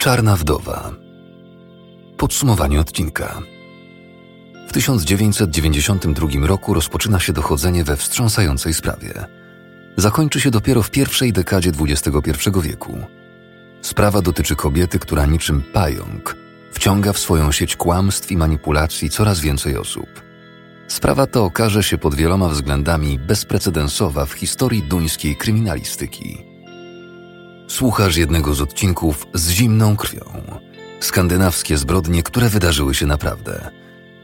Czarna wdowa. Podsumowanie odcinka. W 1992 roku rozpoczyna się dochodzenie we wstrząsającej sprawie. Zakończy się dopiero w pierwszej dekadzie XXI wieku. Sprawa dotyczy kobiety, która niczym pająk wciąga w swoją sieć kłamstw i manipulacji coraz więcej osób. Sprawa ta okaże się pod wieloma względami bezprecedensowa w historii duńskiej kryminalistyki. Słuchasz jednego z odcinków z zimną krwią. Skandynawskie zbrodnie, które wydarzyły się naprawdę,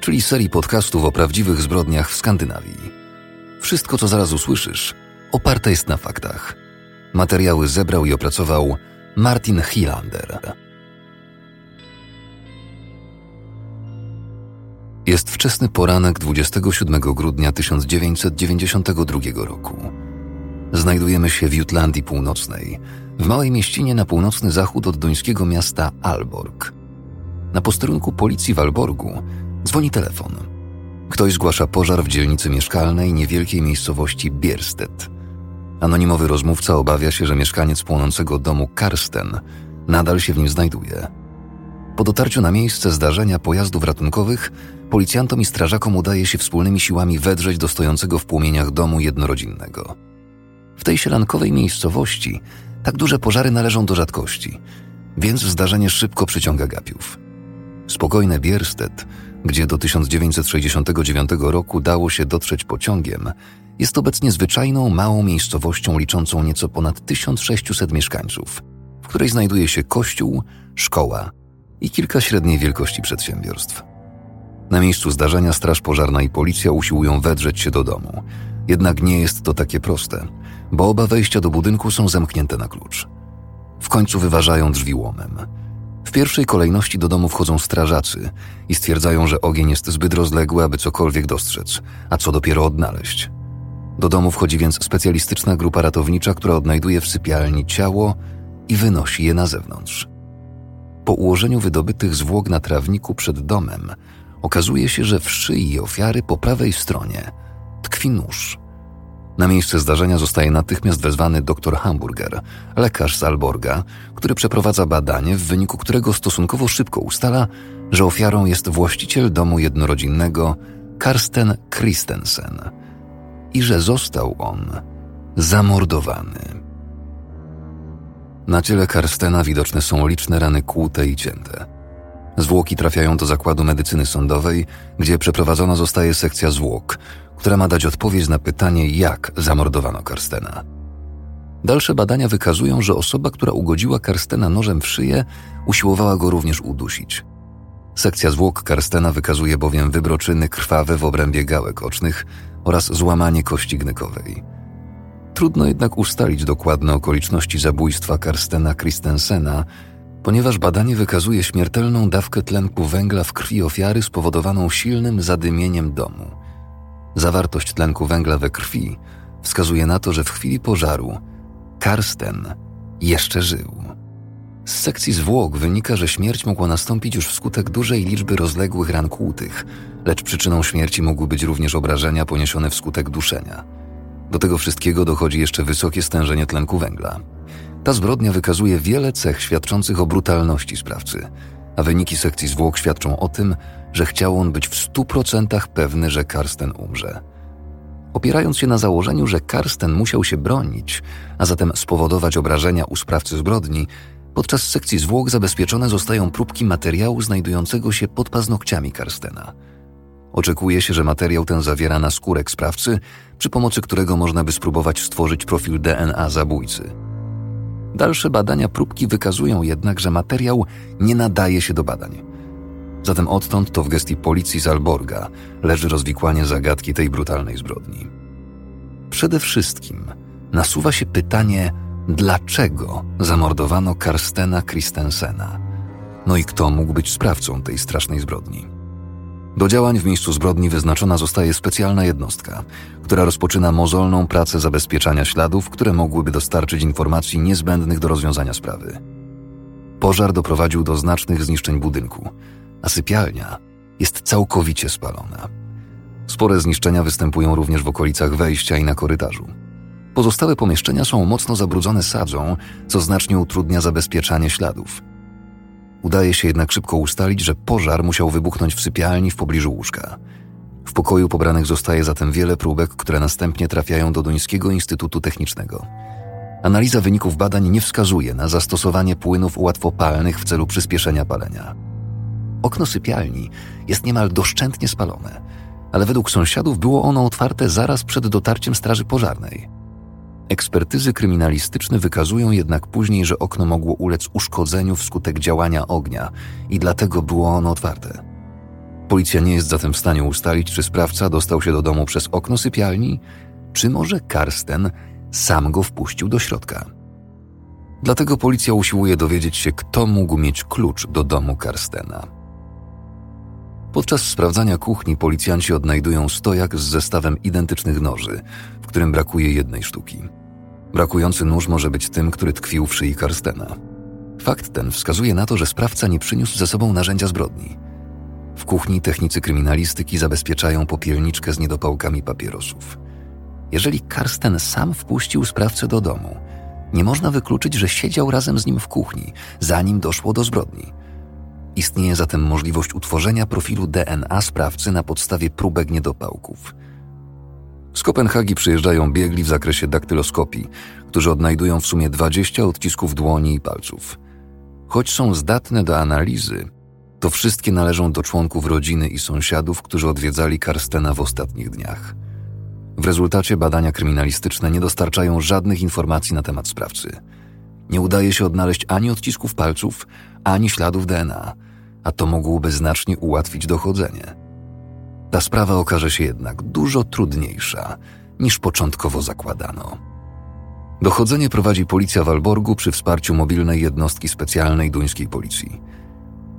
czyli serii podcastów o prawdziwych zbrodniach w Skandynawii. Wszystko, co zaraz usłyszysz, oparte jest na faktach. Materiały zebrał i opracował Martin Hilander. Jest wczesny poranek 27 grudnia 1992 roku. Znajdujemy się w Jutlandii Północnej, w małej mieścinie na północny zachód od duńskiego miasta Alborg. Na posterunku policji w Alborgu dzwoni telefon. Ktoś zgłasza pożar w dzielnicy mieszkalnej niewielkiej miejscowości Biersted. Anonimowy rozmówca obawia się, że mieszkaniec płonącego domu Karsten nadal się w nim znajduje. Po dotarciu na miejsce zdarzenia pojazdów ratunkowych, policjantom i strażakom udaje się wspólnymi siłami wedrzeć do stojącego w płomieniach domu jednorodzinnego. W tej sielankowej miejscowości tak duże pożary należą do rzadkości, więc zdarzenie szybko przyciąga gapiów. Spokojne Biersted, gdzie do 1969 roku dało się dotrzeć pociągiem, jest obecnie zwyczajną, małą miejscowością liczącą nieco ponad 1600 mieszkańców, w której znajduje się kościół, szkoła i kilka średniej wielkości przedsiębiorstw. Na miejscu zdarzenia straż pożarna i policja usiłują wedrzeć się do domu. Jednak nie jest to takie proste, bo oba wejścia do budynku są zamknięte na klucz. W końcu wyważają drzwi łomem. W pierwszej kolejności do domu wchodzą strażacy i stwierdzają, że ogień jest zbyt rozległy, aby cokolwiek dostrzec, a co dopiero odnaleźć. Do domu wchodzi więc specjalistyczna grupa ratownicza, która odnajduje w sypialni ciało i wynosi je na zewnątrz. Po ułożeniu wydobytych zwłok na trawniku przed domem, okazuje się, że w szyi ofiary po prawej stronie tkwi nóż. Na miejsce zdarzenia zostaje natychmiast wezwany dr Hamburger, lekarz z Alborga, który przeprowadza badanie, w wyniku którego stosunkowo szybko ustala, że ofiarą jest właściciel domu jednorodzinnego Karsten Christensen i że został on zamordowany. Na ciele Karstena widoczne są liczne rany kłute i cięte. Zwłoki trafiają do zakładu medycyny sądowej, gdzie przeprowadzona zostaje sekcja zwłok, która ma dać odpowiedź na pytanie, jak zamordowano Karstena. Dalsze badania wykazują, że osoba, która ugodziła Karstena nożem w szyję, usiłowała go również udusić. Sekcja zwłok Karstena wykazuje bowiem wybroczyny krwawe w obrębie gałek ocznych oraz złamanie kości gnykowej. Trudno jednak ustalić dokładne okoliczności zabójstwa Karstena Christensena, ponieważ badanie wykazuje śmiertelną dawkę tlenku węgla w krwi ofiary spowodowaną silnym zadymieniem domu. Zawartość tlenku węgla we krwi wskazuje na to, że w chwili pożaru Karsten jeszcze żył. Z sekcji zwłok wynika, że śmierć mogła nastąpić już wskutek dużej liczby rozległych ran kłutych, lecz przyczyną śmierci mogły być również obrażenia poniesione wskutek duszenia. Do tego wszystkiego dochodzi jeszcze wysokie stężenie tlenku węgla. Ta zbrodnia wykazuje wiele cech świadczących o brutalności sprawcy, a wyniki sekcji zwłok świadczą o tym, że chciał on być w stu procentach pewny, że Karsten umrze. Opierając się na założeniu, że Karsten musiał się bronić, a zatem spowodować obrażenia u sprawcy zbrodni, podczas sekcji zwłok zabezpieczone zostają próbki materiału znajdującego się pod paznokciami Karstena. Oczekuje się, że materiał ten zawiera naskórek sprawcy, przy pomocy którego można by spróbować stworzyć profil DNA zabójcy. Dalsze badania próbki wykazują jednak, że materiał nie nadaje się do badań. Zatem odtąd to w gestii policji z Alborga leży rozwikłanie zagadki tej brutalnej zbrodni. Przede wszystkim nasuwa się pytanie, dlaczego zamordowano Karstena Christensena? No i kto mógł być sprawcą tej strasznej zbrodni? Do działań w miejscu zbrodni wyznaczona zostaje specjalna jednostka, która rozpoczyna mozolną pracę zabezpieczania śladów, które mogłyby dostarczyć informacji niezbędnych do rozwiązania sprawy. Pożar doprowadził do znacznych zniszczeń budynku, a sypialnia jest całkowicie spalona. Spore zniszczenia występują również w okolicach wejścia i na korytarzu. Pozostałe pomieszczenia są mocno zabrudzone sadzą, co znacznie utrudnia zabezpieczanie śladów. Udaje się jednak szybko ustalić, że pożar musiał wybuchnąć w sypialni w pobliżu łóżka. W pokoju pobranych zostaje zatem wiele próbek, które następnie trafiają do Duńskiego Instytutu Technicznego. Analiza wyników badań nie wskazuje na zastosowanie płynów łatwopalnych w celu przyspieszenia palenia. Okno sypialni jest niemal doszczętnie spalone, ale według sąsiadów było ono otwarte zaraz przed dotarciem straży pożarnej. Ekspertyzy kryminalistyczne wykazują jednak później, że okno mogło ulec uszkodzeniu wskutek działania ognia i dlatego było ono otwarte. Policja nie jest zatem w stanie ustalić, czy sprawca dostał się do domu przez okno sypialni, czy może Karsten sam go wpuścił do środka. Dlatego policja usiłuje dowiedzieć się, kto mógł mieć klucz do domu Karstena. Podczas sprawdzania kuchni policjanci odnajdują stojak z zestawem identycznych noży, w którym brakuje jednej sztuki. Brakujący nóż może być tym, który tkwił w szyi Karstena. Fakt ten wskazuje na to, że sprawca nie przyniósł ze sobą narzędzia zbrodni. W kuchni technicy kryminalistyki zabezpieczają popielniczkę z niedopałkami papierosów. Jeżeli Karsten sam wpuścił sprawcę do domu, nie można wykluczyć, że siedział razem z nim w kuchni, zanim doszło do zbrodni. Istnieje zatem możliwość utworzenia profilu DNA sprawcy na podstawie próbek niedopałków. Z Kopenhagi przyjeżdżają biegli w zakresie daktyloskopii, którzy odnajdują w sumie 20 odcisków dłoni i palców. Choć są zdatne do analizy, to wszystkie należą do członków rodziny i sąsiadów, którzy odwiedzali Karstena w ostatnich dniach. W rezultacie badania kryminalistyczne nie dostarczają żadnych informacji na temat sprawcy. Nie udaje się odnaleźć ani odcisków palców, ani śladów DNA, a to mogłoby znacznie ułatwić dochodzenie. Ta sprawa okaże się jednak dużo trudniejsza niż początkowo zakładano. Dochodzenie prowadzi policja w Alborgu przy wsparciu mobilnej jednostki specjalnej duńskiej policji.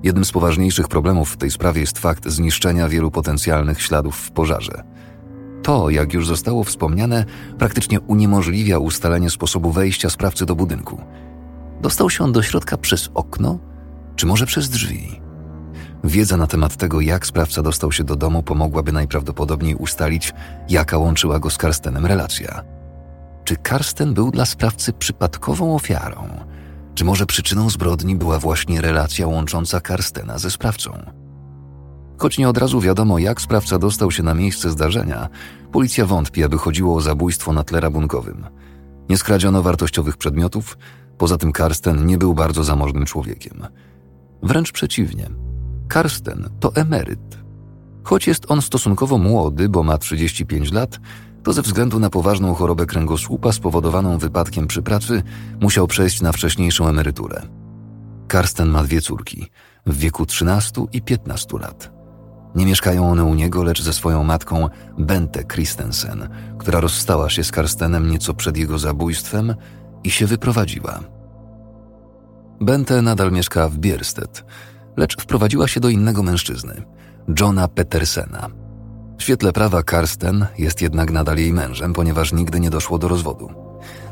Jednym z poważniejszych problemów w tej sprawie jest fakt zniszczenia wielu potencjalnych śladów w pożarze – to, jak już zostało wspomniane, praktycznie uniemożliwia ustalenie sposobu wejścia sprawcy do budynku. Dostał się on do środka przez okno, czy może przez drzwi? Wiedza na temat tego, jak sprawca dostał się do domu, pomogłaby najprawdopodobniej ustalić, jaka łączyła go z Karstenem relacja. Czy Karsten był dla sprawcy przypadkową ofiarą? Czy może przyczyną zbrodni była właśnie relacja łącząca Karstena ze sprawcą? Choć nie od razu wiadomo, jak sprawca dostał się na miejsce zdarzenia, policja wątpi, aby chodziło o zabójstwo na tle rabunkowym. Nie skradziono wartościowych przedmiotów, poza tym Karsten nie był bardzo zamożnym człowiekiem. Wręcz przeciwnie. Karsten to emeryt. Choć jest on stosunkowo młody, bo ma 35 lat, to ze względu na poważną chorobę kręgosłupa spowodowaną wypadkiem przy pracy musiał przejść na wcześniejszą emeryturę. Karsten ma dwie córki w wieku 13 i 15 lat. Nie mieszkają one u niego, lecz ze swoją matką Bente Christensen, która rozstała się z Karstenem nieco przed jego zabójstwem i się wyprowadziła. Bente nadal mieszka w Bierstedt, lecz wprowadziła się do innego mężczyzny, Johna Petersena. W świetle prawa Karsten jest jednak nadal jej mężem, ponieważ nigdy nie doszło do rozwodu.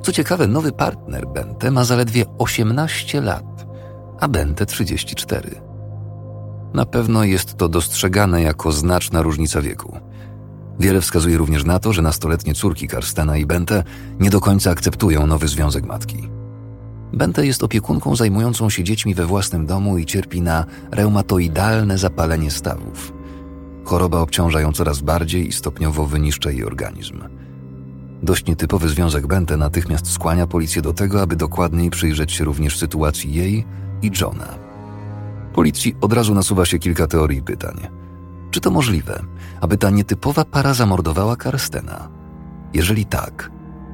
Co ciekawe, nowy partner Bente ma zaledwie 18 lat, a Bente 34. Na pewno jest to dostrzegane jako znaczna różnica wieku. Wiele wskazuje również na to, że nastoletnie córki Karstena i Bente nie do końca akceptują nowy związek matki. Bente jest opiekunką zajmującą się dziećmi we własnym domu i cierpi na reumatoidalne zapalenie stawów. Choroba obciąża ją coraz bardziej i stopniowo wyniszcza jej organizm. Dość nietypowy związek Bente natychmiast skłania policję do tego, aby dokładniej przyjrzeć się również sytuacji jej i Johna. Policji od razu nasuwa się kilka teorii i pytań. Czy to możliwe, aby ta nietypowa para zamordowała Karstena? Jeżeli tak,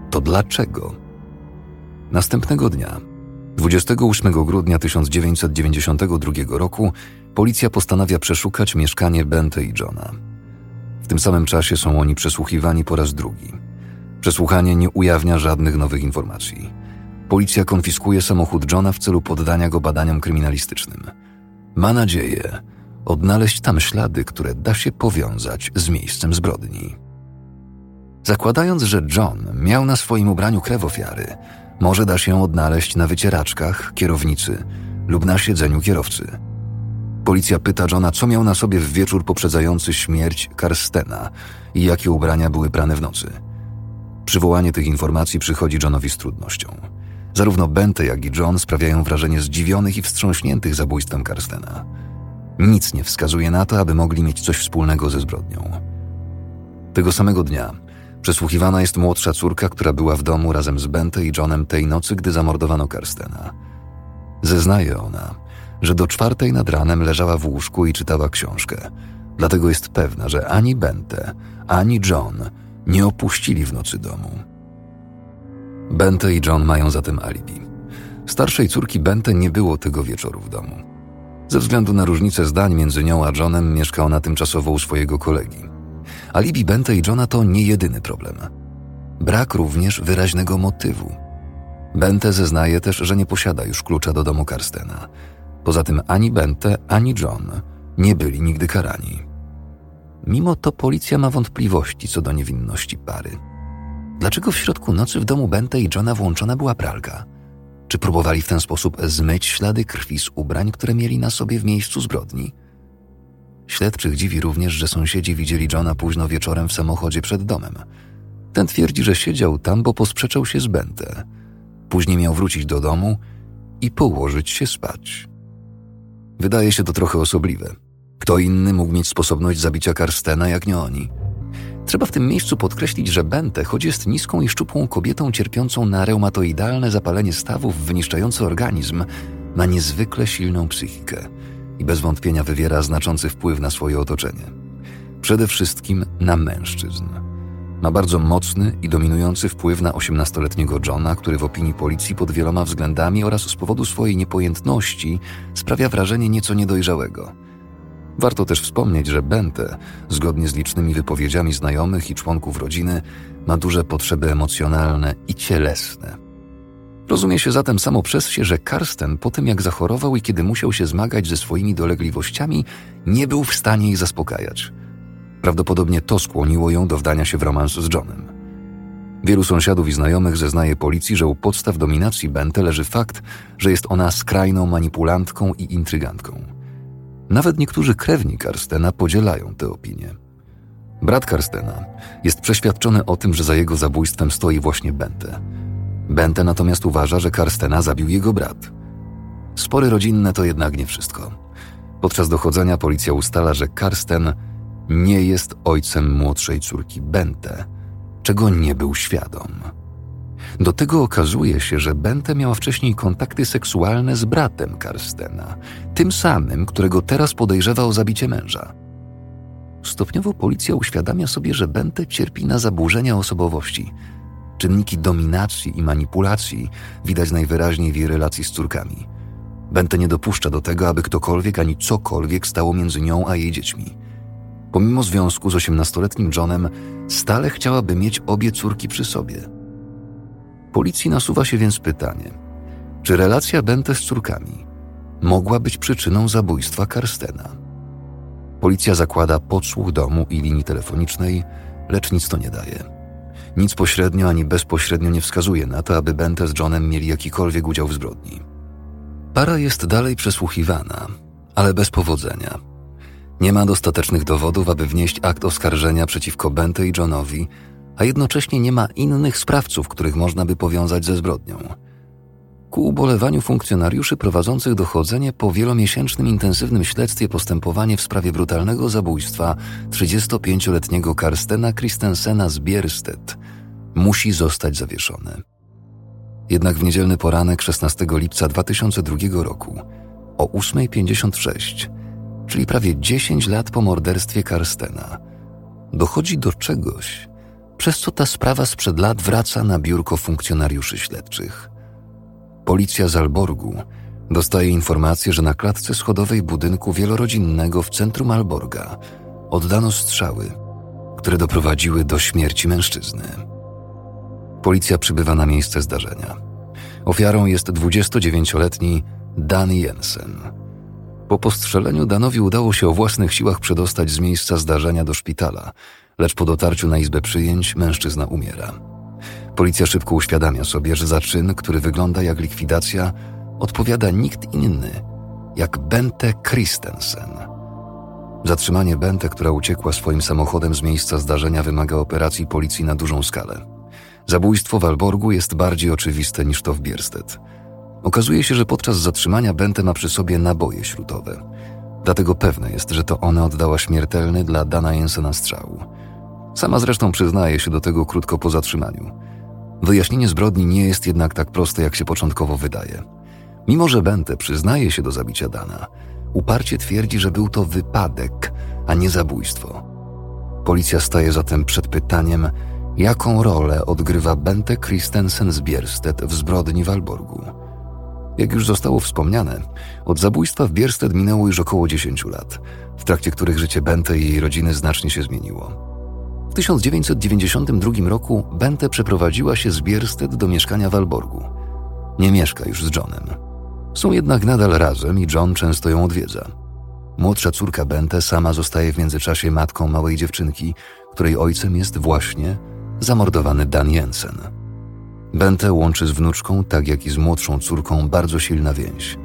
to dlaczego? Następnego dnia, 28 grudnia 1992 roku, policja postanawia przeszukać mieszkanie Bente i Johna. W tym samym czasie są oni przesłuchiwani po raz drugi. Przesłuchanie nie ujawnia żadnych nowych informacji. Policja konfiskuje samochód Johna w celu poddania go badaniom kryminalistycznym. Ma nadzieję odnaleźć tam ślady, które da się powiązać z miejscem zbrodni. Zakładając, że John miał na swoim ubraniu krew ofiary, może da się odnaleźć na wycieraczkach, kierownicy lub na siedzeniu kierowcy. Policja pyta Johna, co miał na sobie w wieczór poprzedzający śmierć Karstena i jakie ubrania były prane w nocy. Przywołanie tych informacji przychodzi Johnowi z trudnością. Zarówno Bente, jak i John sprawiają wrażenie zdziwionych i wstrząśniętych zabójstwem Karstena. Nic nie wskazuje na to, aby mogli mieć coś wspólnego ze zbrodnią. Tego samego dnia przesłuchiwana jest młodsza córka, która była w domu razem z Bente i Johnem tej nocy, gdy zamordowano Karstena. Zeznaje ona, że do czwartej nad ranem leżała w łóżku i czytała książkę. Dlatego jest pewna, że ani Bente, ani John nie opuścili w nocy domu. Bente i John mają zatem alibi. Starszej córki Bente nie było tego wieczoru w domu. Ze względu na różnicę zdań między nią a Johnem mieszka ona tymczasowo u swojego kolegi. Alibi Bente i Johna to nie jedyny problem. Brak również wyraźnego motywu. Bente zeznaje też, że nie posiada już klucza do domu Karstena. Poza tym ani Bente, ani John nie byli nigdy karani. Mimo to policja ma wątpliwości co do niewinności pary. Dlaczego w środku nocy w domu Bente i Johna włączona była pralka? Czy próbowali w ten sposób zmyć ślady krwi z ubrań, które mieli na sobie w miejscu zbrodni? Śledczych dziwi również, że sąsiedzi widzieli Johna późno wieczorem w samochodzie przed domem. Ten twierdzi, że siedział tam, bo posprzeczał się z Bente. Później miał wrócić do domu i położyć się spać. Wydaje się to trochę osobliwe. Kto inny mógł mieć sposobność zabicia Karstena, jak nie oni? Trzeba w tym miejscu podkreślić, że Bente, choć jest niską i szczupłą kobietą cierpiącą na reumatoidalne zapalenie stawów wyniszczające organizm, ma niezwykle silną psychikę i bez wątpienia wywiera znaczący wpływ na swoje otoczenie. Przede wszystkim na mężczyzn. Ma bardzo mocny i dominujący wpływ na 18-letniego Johna, który w opinii policji pod wieloma względami oraz z powodu swojej niepojętności sprawia wrażenie nieco niedojrzałego – Warto też wspomnieć, że Bente, zgodnie z licznymi wypowiedziami znajomych i członków rodziny, ma duże potrzeby emocjonalne i cielesne. Rozumie się zatem samo przez się, że Karsten po tym jak zachorował i kiedy musiał się zmagać ze swoimi dolegliwościami, nie był w stanie ich zaspokajać. Prawdopodobnie to skłoniło ją do wdania się w romans z Johnem. Wielu sąsiadów i znajomych zeznaje policji, że u podstaw dominacji Bente leży fakt, że jest ona skrajną manipulantką i intrygantką. Nawet niektórzy krewni Karstena podzielają tę opinię. Brat Karstena jest przeświadczony o tym, że za jego zabójstwem stoi właśnie Bente. Bente natomiast uważa, że Karstena zabił jego brat. Spory rodzinne to jednak nie wszystko. Podczas dochodzenia policja ustala, że Karsten nie jest ojcem młodszej córki Bente, czego nie był świadom. Do tego okazuje się, że Bente miała wcześniej kontakty seksualne z bratem Karstena, tym samym, którego teraz podejrzewa o zabicie męża. Stopniowo policja uświadamia sobie, że Bente cierpi na zaburzenia osobowości. Czynniki dominacji i manipulacji widać najwyraźniej w jej relacji z córkami. Bente nie dopuszcza do tego, aby ktokolwiek ani cokolwiek stało między nią a jej dziećmi. Pomimo związku z osiemnastoletnim Johnem, stale chciałaby mieć obie córki przy sobie – Policji nasuwa się więc pytanie, czy relacja Bente z córkami mogła być przyczyną zabójstwa Karstena? Policja zakłada podsłuch domu i linii telefonicznej, lecz nic to nie daje. Nic pośrednio ani bezpośrednio nie wskazuje na to, aby Bente z Johnem mieli jakikolwiek udział w zbrodni. Para jest dalej przesłuchiwana, ale bez powodzenia. Nie ma dostatecznych dowodów, aby wnieść akt oskarżenia przeciwko Bente i Johnowi, a jednocześnie nie ma innych sprawców, których można by powiązać ze zbrodnią. Ku ubolewaniu funkcjonariuszy prowadzących dochodzenie po wielomiesięcznym intensywnym śledztwie postępowanie w sprawie brutalnego zabójstwa 35-letniego Karstena Christensena z Bierstedt musi zostać zawieszone. Jednak w niedzielny poranek 16 lipca 2002 roku o 8.56, czyli prawie 10 lat po morderstwie Karstena, dochodzi do czegoś, przez co ta sprawa sprzed lat wraca na biurko funkcjonariuszy śledczych. Policja z Alborgu dostaje informację, że na klatce schodowej budynku wielorodzinnego w centrum Alborga oddano strzały, które doprowadziły do śmierci mężczyzny. Policja przybywa na miejsce zdarzenia. Ofiarą jest 29-letni Dan Jensen. Po postrzeleniu Danowi udało się o własnych siłach przedostać z miejsca zdarzenia do szpitala, lecz po dotarciu na izbę przyjęć mężczyzna umiera. Policja szybko uświadamia sobie, że za czyn, który wygląda jak likwidacja, odpowiada nikt inny jak Bente Christensen. Zatrzymanie Bente, która uciekła swoim samochodem z miejsca zdarzenia, wymaga operacji policji na dużą skalę. Zabójstwo w Alborgu jest bardziej oczywiste niż to w Bierstedt. Okazuje się, że podczas zatrzymania Bente ma przy sobie naboje śrutowe. Dlatego pewne jest, że to ona oddała śmiertelny dla Dana Jensena strzał. Sama zresztą przyznaje się do tego krótko po zatrzymaniu. Wyjaśnienie zbrodni nie jest jednak tak proste, jak się początkowo wydaje. Mimo, że Bente przyznaje się do zabicia Dana, uparcie twierdzi, że był to wypadek, a nie zabójstwo. Policja staje zatem przed pytaniem, jaką rolę odgrywa Bente Christensen z Bierstedt w zbrodni w Alborgu. Jak już zostało wspomniane, od zabójstwa w Bierstedt minęło już około 10 lat, w trakcie których życie Bente i jej rodziny znacznie się zmieniło. W 1992 roku Bente przeprowadziła się z Bierstedt do mieszkania w Alborgu. Nie mieszka już z Johnem. Są jednak nadal razem i John często ją odwiedza. Młodsza córka Bente sama zostaje w międzyczasie matką małej dziewczynki, której ojcem jest właśnie zamordowany Dan Jensen. Bente łączy z wnuczką, tak jak i z młodszą córką, bardzo silna więź.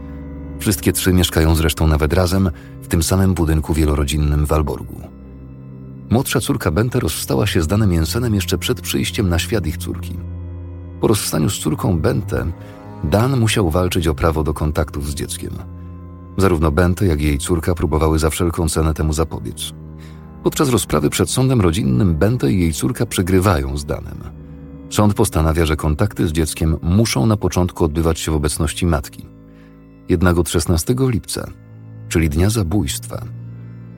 Wszystkie trzy mieszkają zresztą nawet razem w tym samym budynku wielorodzinnym w Alborgu. Młodsza córka Bente rozstała się z Danem Jensenem jeszcze przed przyjściem na świat ich córki. Po rozstaniu z córką Bente, Dan musiał walczyć o prawo do kontaktów z dzieckiem. Zarówno Bente, jak i jej córka próbowały za wszelką cenę temu zapobiec. Podczas rozprawy przed sądem rodzinnym Bente i jej córka przegrywają z Danem. Sąd postanawia, że kontakty z dzieckiem muszą na początku odbywać się w obecności matki. Jednak od 16 lipca, czyli dnia zabójstwa,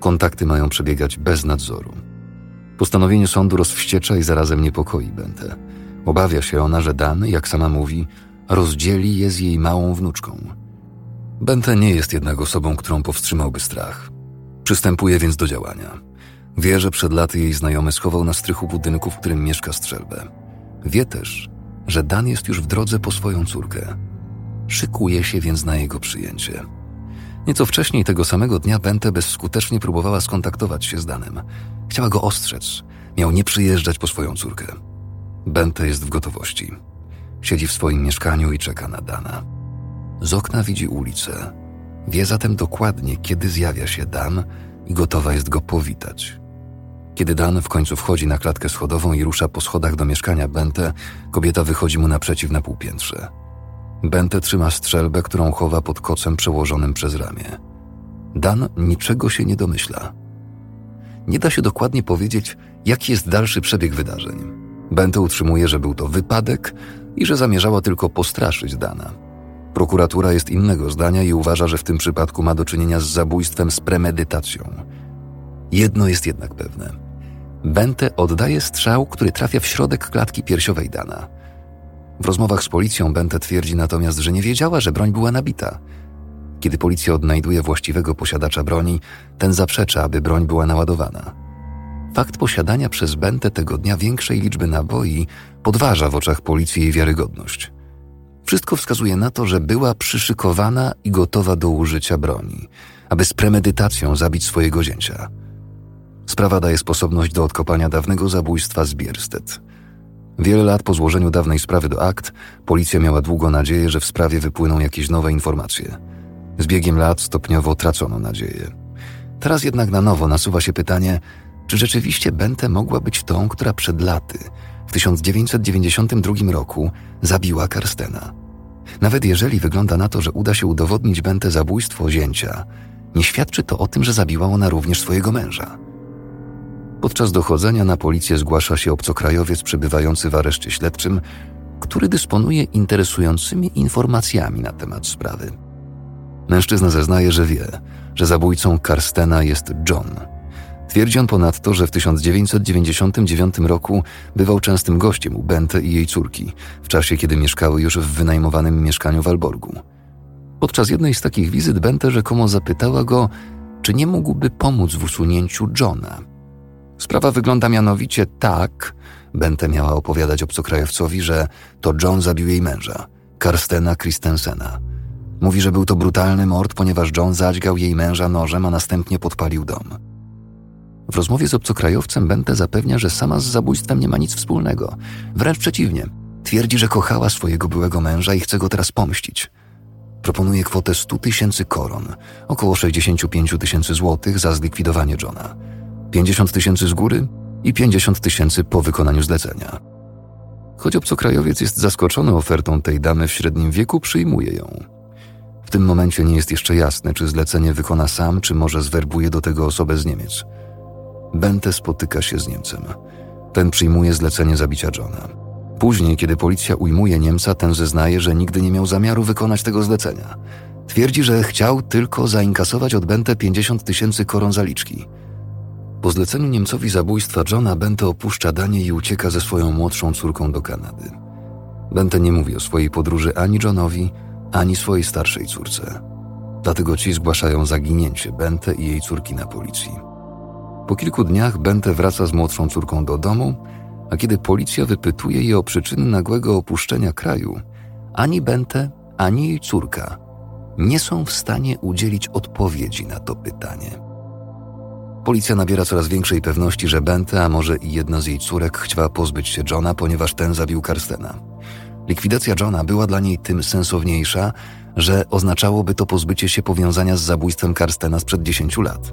kontakty mają przebiegać bez nadzoru. Postanowienie sądu rozwściecza i zarazem niepokoi Bente. Obawia się ona, że Dan, jak sama mówi, rozdzieli je z jej małą wnuczką. Bente nie jest jednak osobą, którą powstrzymałby strach. Przystępuje więc do działania. Wie, że przed laty jej znajomy schował na strychu budynku, w którym mieszka strzelbę. Wie też, że Dan jest już w drodze po swoją córkę. Szykuje się więc na jego przyjęcie. Nieco wcześniej tego samego dnia Bente bezskutecznie próbowała skontaktować się z Danem. Chciała go ostrzec. Miał nie przyjeżdżać po swoją córkę. Bente jest w gotowości. Siedzi w swoim mieszkaniu i czeka na Dana. Z okna widzi ulicę. Wie zatem dokładnie, kiedy zjawia się Dan i gotowa jest go powitać. Kiedy Dan w końcu wchodzi na klatkę schodową i rusza po schodach do mieszkania Bente, kobieta wychodzi mu naprzeciw na półpiętrze. Bente trzyma strzelbę, którą chowa pod kocem przełożonym przez ramię. Dan niczego się nie domyśla. Nie da się dokładnie powiedzieć, jaki jest dalszy przebieg wydarzeń. Bente utrzymuje, że był to wypadek i że zamierzała tylko postraszyć Dana. Prokuratura jest innego zdania i uważa, że w tym przypadku ma do czynienia z zabójstwem z premedytacją. Jedno jest jednak pewne. Bente oddaje strzał, który trafia w środek klatki piersiowej Dana. W rozmowach z policją Bente twierdzi natomiast, że nie wiedziała, że broń była nabita. Kiedy policja odnajduje właściwego posiadacza broni, ten zaprzecza, aby broń była naładowana. Fakt posiadania przez Bente tego dnia większej liczby naboi podważa w oczach policji jej wiarygodność. Wszystko wskazuje na to, że była przyszykowana i gotowa do użycia broni, aby z premedytacją zabić swojego zięcia. Sprawa daje sposobność do odkopania dawnego zabójstwa z Bierstedt. Wiele lat po złożeniu dawnej sprawy do akt, policja miała długo nadzieję, że w sprawie wypłyną jakieś nowe informacje. Z biegiem lat stopniowo tracono nadzieję. Teraz jednak na nowo nasuwa się pytanie, czy rzeczywiście Bente mogła być tą, która przed laty, w 1992 roku, zabiła Karstena. Nawet jeżeli wygląda na to, że uda się udowodnić Bente zabójstwo zięcia, nie świadczy to o tym, że zabiła ona również swojego męża. Podczas dochodzenia na policję zgłasza się obcokrajowiec przebywający w areszcie śledczym, który dysponuje interesującymi informacjami na temat sprawy. Mężczyzna zeznaje, że wie, że zabójcą Karstena jest John. Twierdzi on ponadto, że w 1999 roku bywał częstym gościem u Bente i jej córki, w czasie kiedy mieszkały już w wynajmowanym mieszkaniu w Alborgu. Podczas jednej z takich wizyt Bente rzekomo zapytała go, czy nie mógłby pomóc w usunięciu Johna. Sprawa wygląda mianowicie tak, Bente miała opowiadać obcokrajowcowi, że to John zabił jej męża, Karstena Christensena. Mówi, że był to brutalny mord, ponieważ John zadźgał jej męża nożem, a następnie podpalił dom. W rozmowie z obcokrajowcem Bente zapewnia, że sama z zabójstwem nie ma nic wspólnego. Wręcz przeciwnie. Twierdzi, że kochała swojego byłego męża i chce go teraz pomścić. Proponuje kwotę 100 tysięcy koron, około 65 tysięcy złotych za zlikwidowanie Johna – 50 tysięcy z góry i 50 tysięcy po wykonaniu zlecenia. Choć obcokrajowiec jest zaskoczony ofertą tej damy w średnim wieku, przyjmuje ją. W tym momencie nie jest jeszcze jasne, czy zlecenie wykona sam, czy może zwerbuje do tego osobę z Niemiec. Bente spotyka się z Niemcem. Ten przyjmuje zlecenie zabicia Johna. Później, kiedy policja ujmuje Niemca, ten zeznaje, że nigdy nie miał zamiaru wykonać tego zlecenia. Twierdzi, że chciał tylko zainkasować od Bente 50 tysięcy koron zaliczki. Po zleceniu Niemcowi zabójstwa Johna, Bente opuszcza Danię i ucieka ze swoją młodszą córką do Kanady. Bente nie mówi o swojej podróży ani Johnowi, ani swojej starszej córce. Dlatego ci zgłaszają zaginięcie Bente i jej córki na policji. Po kilku dniach Bente wraca z młodszą córką do domu, a kiedy policja wypytuje je o przyczyny nagłego opuszczenia kraju, ani Bente, ani jej córka nie są w stanie udzielić odpowiedzi na to pytanie. Policja nabiera coraz większej pewności, że Bente, a może i jedna z jej córek, chciała pozbyć się Johna, ponieważ ten zabił Karstena. Likwidacja Johna była dla niej tym sensowniejsza, że oznaczałoby to pozbycie się powiązania z zabójstwem Karstena sprzed 10 lat.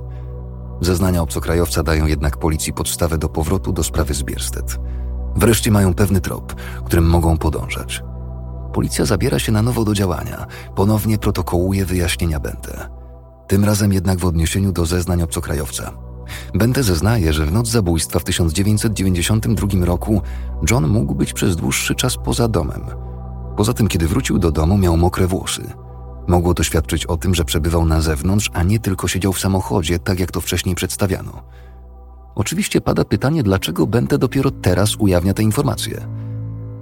Zeznania obcokrajowca dają jednak policji podstawę do powrotu do sprawy z Bierstedt. Wreszcie mają pewny trop, którym mogą podążać. Policja zabiera się na nowo do działania, ponownie protokołuje wyjaśnienia Bente. Tym razem jednak w odniesieniu do zeznań obcokrajowca. Bente zeznaje, że w noc zabójstwa w 1992 roku John mógł być przez dłuższy czas poza domem. Poza tym, kiedy wrócił do domu, miał mokre włosy. Mogło to świadczyć o tym, że przebywał na zewnątrz, a nie tylko siedział w samochodzie, tak jak to wcześniej przedstawiano. Oczywiście pada pytanie, dlaczego Bente dopiero teraz ujawnia te informacje.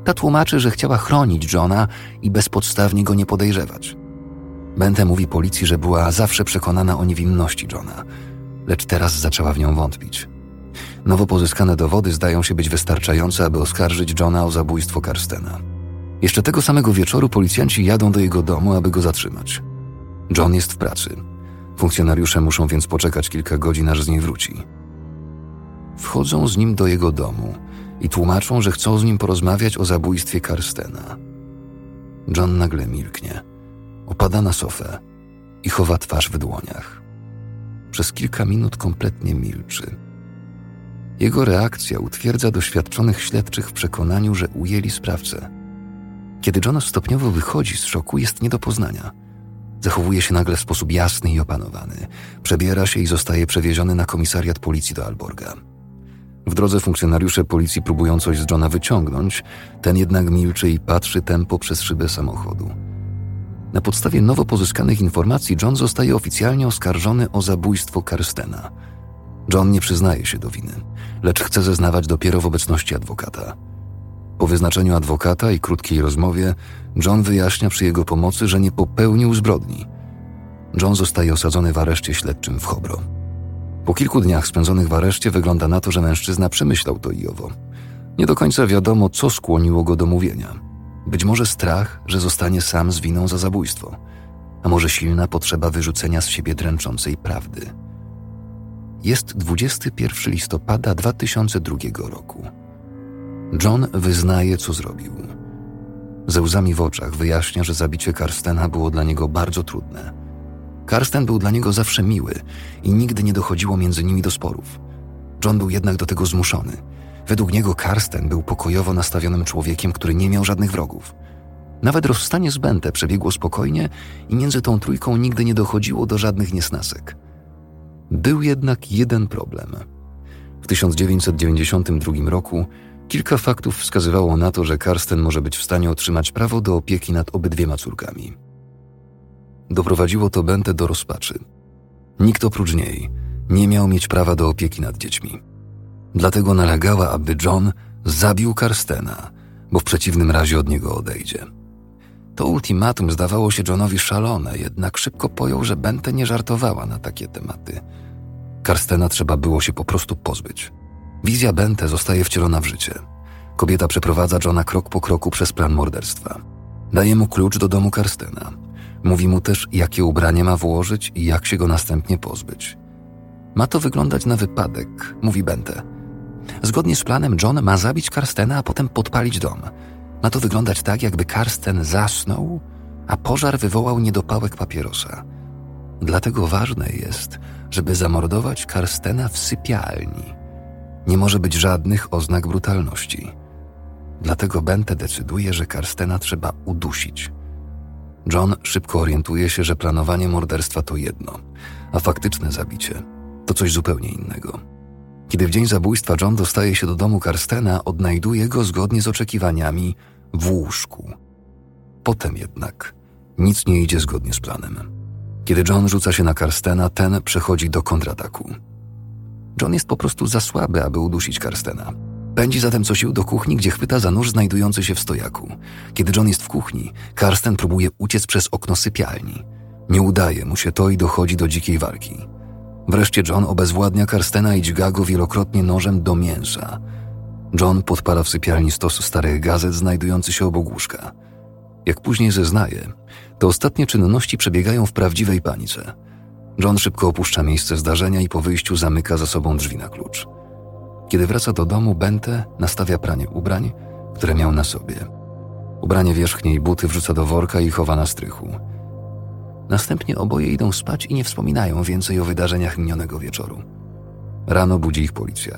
Ta tłumaczy, że chciała chronić Johna i bezpodstawnie go nie podejrzewać. Bente mówi policji, że była zawsze przekonana o niewinności Johna, lecz teraz zaczęła w nią wątpić. Nowo pozyskane dowody zdają się być wystarczające, aby oskarżyć Johna o zabójstwo Karstena. Jeszcze tego samego wieczoru policjanci jadą do jego domu, aby go zatrzymać. John jest w pracy. Funkcjonariusze muszą więc poczekać kilka godzin, aż z niej wróci. Wchodzą z nim do jego domu i tłumaczą, że chcą z nim porozmawiać o zabójstwie Karstena. John nagle milknie, opada na sofę i chowa twarz w dłoniach. Przez kilka minut kompletnie milczy. Jego reakcja utwierdza doświadczonych śledczych w przekonaniu, że ujęli sprawcę. Kiedy John stopniowo wychodzi z szoku, jest nie do poznania. Zachowuje się nagle w sposób jasny i opanowany. Przebiera się i zostaje przewieziony na komisariat policji do Alborga. W drodze funkcjonariusze policji próbują coś z Johna wyciągnąć, ten jednak milczy i patrzy tempo przez szybę samochodu. Na podstawie nowo pozyskanych informacji John zostaje oficjalnie oskarżony o zabójstwo Karstena. John nie przyznaje się do winy, lecz chce zeznawać dopiero w obecności adwokata. Po wyznaczeniu adwokata i krótkiej rozmowie, John wyjaśnia przy jego pomocy, że nie popełnił zbrodni. John zostaje osadzony w areszcie śledczym w Hobro. Po kilku dniach spędzonych w areszcie wygląda na to, że mężczyzna przemyślał to i owo. Nie do końca wiadomo, co skłoniło go do mówienia. Być może strach, że zostanie sam z winą za zabójstwo, a może silna potrzeba wyrzucenia z siebie dręczącej prawdy. Jest 21 listopada 2002 roku. John wyznaje, co zrobił. Ze łzami w oczach wyjaśnia, że zabicie Karstena było dla niego bardzo trudne. Karsten był dla niego zawsze miły i nigdy nie dochodziło między nimi do sporów. John był jednak do tego zmuszony. Według niego Karsten był pokojowo nastawionym człowiekiem, który nie miał żadnych wrogów. Nawet rozstanie z Bente przebiegło spokojnie i między tą trójką nigdy nie dochodziło do żadnych niesnasek. Był jednak jeden problem. W 1992 roku Kilka faktów wskazywało na to, że Karsten może być w stanie otrzymać prawo do opieki nad obydwiema córkami. Doprowadziło to Bente do rozpaczy. Nikt oprócz niej nie miał mieć prawa do opieki nad dziećmi. Dlatego nalegała, aby John zabił Karstena, bo w przeciwnym razie od niego odejdzie. To ultimatum zdawało się Johnowi szalone, jednak szybko pojął, że Bente nie żartowała na takie tematy. Karstena trzeba było się po prostu pozbyć. Wizja Bente zostaje wcielona w życie. Kobieta przeprowadza Johna krok po kroku przez plan morderstwa. Daje mu klucz do domu Karstena. Mówi mu też, jakie ubranie ma włożyć i jak się go następnie pozbyć. Ma to wyglądać na wypadek, mówi Bente. Zgodnie z planem John ma zabić Karstena, a potem podpalić dom. Ma to wyglądać tak, jakby Karsten zasnął, a pożar wywołał niedopałek papierosa. Dlatego ważne jest, żeby zamordować Karstena w sypialni – nie może być żadnych oznak brutalności. Dlatego Bente decyduje, że Karstena trzeba udusić. John szybko orientuje się, że planowanie morderstwa to jedno, a faktyczne zabicie to coś zupełnie innego. Kiedy w dzień zabójstwa John dostaje się do domu Karstena, odnajduje go zgodnie z oczekiwaniami w łóżku. Potem jednak nic nie idzie zgodnie z planem. Kiedy John rzuca się na Karstena, ten przechodzi do kontrataku. John jest po prostu za słaby, aby udusić Karstena. Pędzi zatem co sił do kuchni, gdzie chwyta za nóż znajdujący się w stojaku. Kiedy John jest w kuchni, Karsten próbuje uciec przez okno sypialni. Nie udaje mu się to i dochodzi do dzikiej walki. Wreszcie John obezwładnia Karstena i dźga go wielokrotnie nożem do mięsa. John podpala w sypialni stos starych gazet znajdujący się obok łóżka. Jak później zeznaje, te ostatnie czynności przebiegają w prawdziwej panice. John szybko opuszcza miejsce zdarzenia i po wyjściu zamyka za sobą drzwi na klucz. Kiedy wraca do domu, Bente nastawia pranie ubrań, które miał na sobie. Ubranie wierzchnie i buty wrzuca do worka i chowa na strychu. Następnie oboje idą spać i nie wspominają więcej o wydarzeniach minionego wieczoru. Rano budzi ich policja.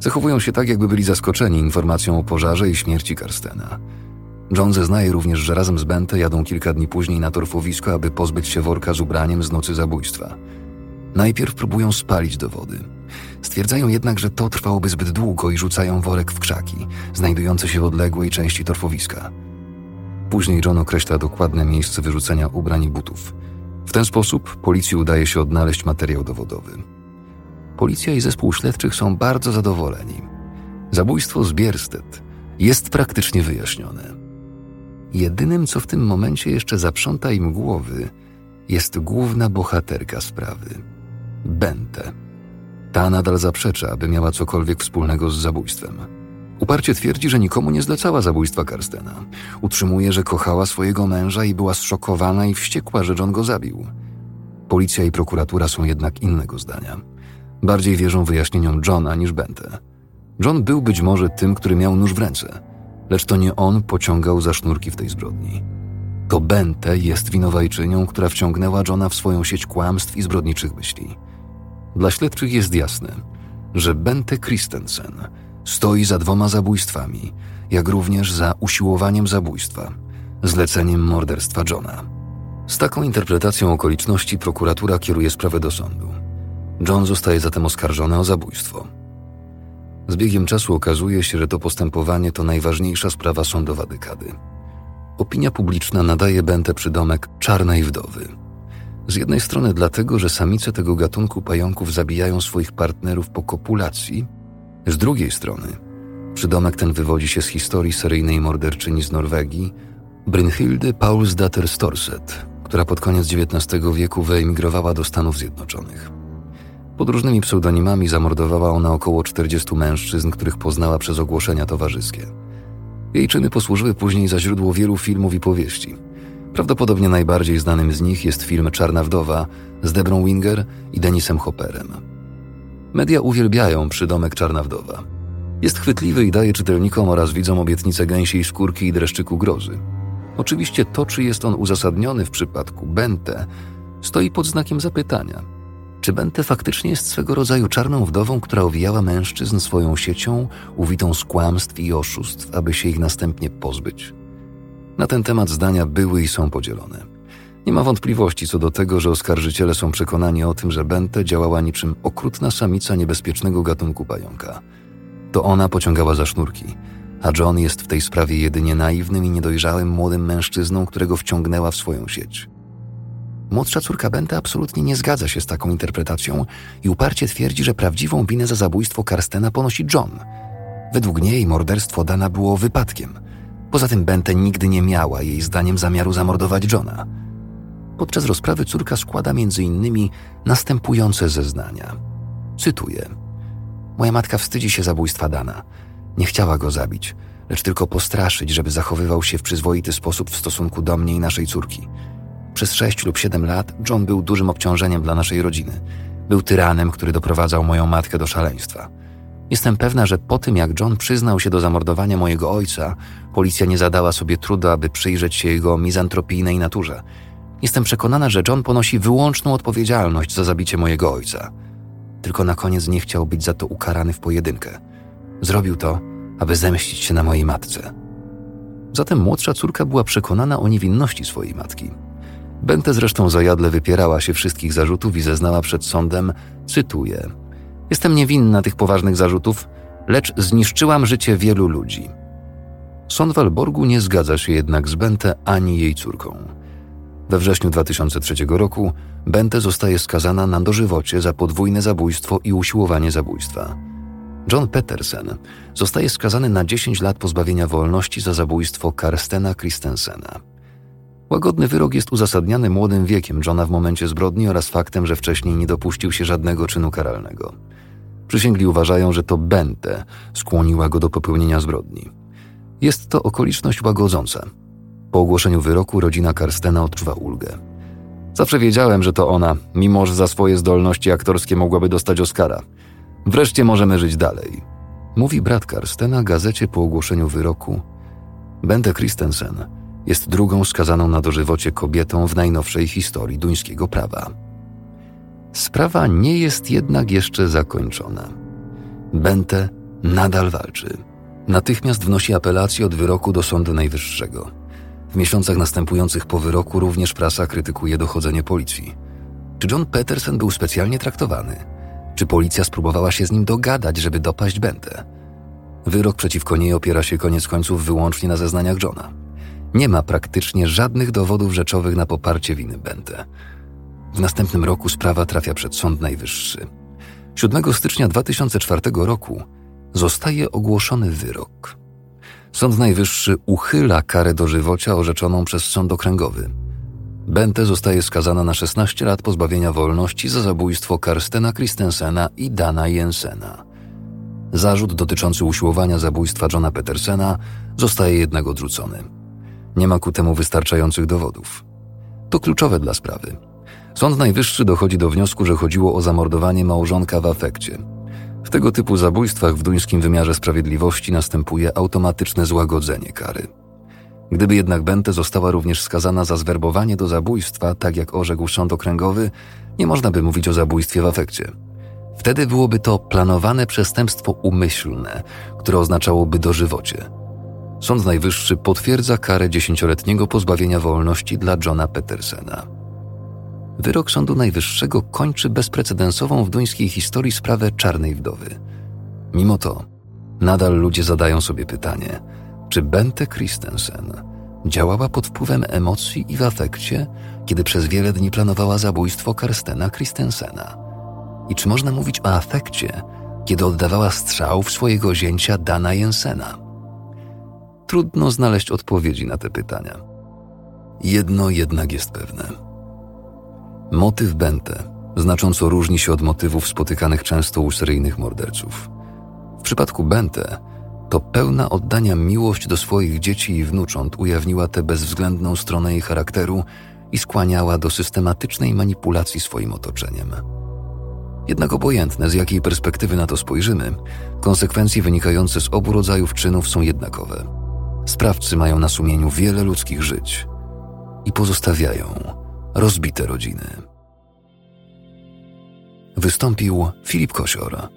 Zachowują się tak, jakby byli zaskoczeni informacją o pożarze i śmierci Karstena. John zeznaje również, że razem z Bente jadą kilka dni później na torfowisko, aby pozbyć się worka z ubraniem z nocy zabójstwa. Najpierw próbują spalić dowody. Stwierdzają jednak, że to trwałoby zbyt długo i rzucają worek w krzaki, znajdujące się w odległej części torfowiska. Później John określa dokładne miejsce wyrzucenia ubrań i butów. W ten sposób policji udaje się odnaleźć materiał dowodowy. Policja i zespół śledczych są bardzo zadowoleni. Zabójstwo z Bierstedt jest praktycznie wyjaśnione. Jedynym, co w tym momencie jeszcze zaprząta im głowy, jest główna bohaterka sprawy Bente. Ta nadal zaprzecza, aby miała cokolwiek wspólnego z zabójstwem. Uparcie twierdzi, że nikomu nie zlecała zabójstwa Karstena. Utrzymuje, że kochała swojego męża i była zszokowana i wściekła, że John go zabił. Policja i prokuratura są jednak innego zdania. Bardziej wierzą wyjaśnieniom Johna niż Bente. John był być może tym, który miał nóż w ręce, lecz to nie on pociągał za sznurki w tej zbrodni. To Bente jest winowajczynią, która wciągnęła Johna w swoją sieć kłamstw i zbrodniczych myśli. Dla śledczych jest jasne, że Bente Christensen stoi za dwoma zabójstwami, jak również za usiłowaniem zabójstwa, zleceniem morderstwa Johna. Z taką interpretacją okoliczności prokuratura kieruje sprawę do sądu. John zostaje zatem oskarżony o zabójstwo. Z biegiem czasu okazuje się, że to postępowanie to najważniejsza sprawa sądowa dekady. Opinia publiczna nadaje Bente przydomek czarnej wdowy. Z jednej strony dlatego, że samice tego gatunku pająków zabijają swoich partnerów po kopulacji, z drugiej strony przydomek ten wywodzi się z historii seryjnej morderczyni z Norwegii, Brynhildy Paulsdatter Storset, która pod koniec XIX wieku wyemigrowała do Stanów Zjednoczonych. Pod różnymi pseudonimami zamordowała ona około 40 mężczyzn, których poznała przez ogłoszenia towarzyskie. Jej czyny posłużyły później za źródło wielu filmów i powieści. Prawdopodobnie najbardziej znanym z nich jest film Czarna Wdowa z Debrą Winger i Denisem Hopperem. Media uwielbiają przydomek Czarna Wdowa. Jest chwytliwy i daje czytelnikom oraz widzom obietnicę gęsiej skórki i dreszczyku grozy. Oczywiście to, czy jest on uzasadniony w przypadku Bente, stoi pod znakiem zapytania – czy Bente faktycznie jest swego rodzaju czarną wdową, która owijała mężczyzn swoją siecią, uwitą z kłamstw i oszustw, aby się ich następnie pozbyć? Na ten temat zdania były i są podzielone. Nie ma wątpliwości co do tego, że oskarżyciele są przekonani o tym, że Bente działała niczym okrutna samica niebezpiecznego gatunku pająka. To ona pociągała za sznurki, a John jest w tej sprawie jedynie naiwnym i niedojrzałym młodym mężczyzną, którego wciągnęła w swoją sieć. Młodsza córka Benta absolutnie nie zgadza się z taką interpretacją i uparcie twierdzi, że prawdziwą winę za zabójstwo Karstena ponosi John. Według niej morderstwo Dana było wypadkiem. Poza tym Bente nigdy nie miała jej zdaniem zamiaru zamordować Johna. Podczas rozprawy córka składa innymi następujące zeznania. Cytuję: Moja matka wstydzi się zabójstwa Dana. Nie chciała go zabić, lecz tylko postraszyć, żeby zachowywał się w przyzwoity sposób w stosunku do mnie i naszej córki. Przez sześć lub siedem lat John był dużym obciążeniem dla naszej rodziny. Był tyranem, który doprowadzał moją matkę do szaleństwa. Jestem pewna, że po tym jak John przyznał się do zamordowania mojego ojca, policja nie zadała sobie trudu, aby przyjrzeć się jego mizantropijnej naturze. Jestem przekonana, że John ponosi wyłączną odpowiedzialność za zabicie mojego ojca. Tylko na koniec nie chciał być za to ukarany w pojedynkę. Zrobił to, aby zemścić się na mojej matce. Zatem młodsza córka była przekonana o niewinności swojej matki. Bente zresztą zajadle wypierała się wszystkich zarzutów i zeznała przed sądem, cytuję: Jestem niewinna tych poważnych zarzutów, lecz zniszczyłam życie wielu ludzi. Sąd Walborgu nie zgadza się jednak z Bente ani jej córką. We wrześniu 2003 roku Bente zostaje skazana na dożywocie za podwójne zabójstwo i usiłowanie zabójstwa. John Petersen zostaje skazany na 10 lat pozbawienia wolności za zabójstwo Karstena Christensena. Łagodny wyrok jest uzasadniany młodym wiekiem Johna w momencie zbrodni oraz faktem, że wcześniej nie dopuścił się żadnego czynu karalnego. Przysięgli uważają, że to Bente skłoniła go do popełnienia zbrodni. Jest to okoliczność łagodząca. Po ogłoszeniu wyroku rodzina Karstena odczuwa ulgę. Zawsze wiedziałem, że to ona, mimo że za swoje zdolności aktorskie mogłaby dostać Oscara. Wreszcie możemy żyć dalej. Mówi brat Karstena gazecie po ogłoszeniu wyroku. Bente Christensen jest drugą skazaną na dożywocie kobietą w najnowszej historii duńskiego prawa. Sprawa nie jest jednak jeszcze zakończona. Bente nadal walczy. Natychmiast wnosi apelację od wyroku do Sądu Najwyższego. W miesiącach następujących po wyroku również prasa krytykuje dochodzenie policji. Czy John Peterson był specjalnie traktowany? Czy policja spróbowała się z nim dogadać, żeby dopaść Bente? Wyrok przeciwko niej opiera się koniec końców wyłącznie na zeznaniach Johna. Nie ma praktycznie żadnych dowodów rzeczowych na poparcie winy Bente. W następnym roku sprawa trafia przed Sąd Najwyższy. 7 stycznia 2004 roku zostaje ogłoszony wyrok. Sąd Najwyższy uchyla karę dożywocia orzeczoną przez Sąd Okręgowy. Bente zostaje skazana na 16 lat pozbawienia wolności za zabójstwo Karstena Christensena i Dana Jensena. Zarzut dotyczący usiłowania zabójstwa Johna Petersena zostaje jednak odrzucony. Nie ma ku temu wystarczających dowodów. To kluczowe dla sprawy. Sąd Najwyższy dochodzi do wniosku, że chodziło o zamordowanie małżonka w afekcie. W tego typu zabójstwach w duńskim wymiarze sprawiedliwości następuje automatyczne złagodzenie kary. Gdyby jednak Bente została również skazana za zwerbowanie do zabójstwa, tak jak orzekł sąd okręgowy, nie można by mówić o zabójstwie w afekcie. Wtedy byłoby to planowane przestępstwo umyślne, które oznaczałoby dożywocie. Sąd Najwyższy potwierdza karę dziesięcioletniego pozbawienia wolności dla Johna Petersena. Wyrok Sądu Najwyższego kończy bezprecedensową w duńskiej historii sprawę czarnej wdowy. Mimo to, nadal ludzie zadają sobie pytanie, czy Bente Christensen działała pod wpływem emocji i w afekcie, kiedy przez wiele dni planowała zabójstwo Karstena Christensena? I czy można mówić o afekcie, kiedy oddawała strzał w swojego zięcia Dana Jensena? Trudno znaleźć odpowiedzi na te pytania. Jedno jednak jest pewne. Motyw Bente znacząco różni się od motywów spotykanych często u seryjnych morderców. W przypadku Bente to pełna oddania miłość do swoich dzieci i wnucząt ujawniła tę bezwzględną stronę jej charakteru i skłaniała do systematycznej manipulacji swoim otoczeniem. Jednak obojętne, z jakiej perspektywy na to spojrzymy, konsekwencje wynikające z obu rodzajów czynów są jednakowe. Sprawcy mają na sumieniu wiele ludzkich żyć i pozostawiają rozbite rodziny. Wystąpił Filip Kosior.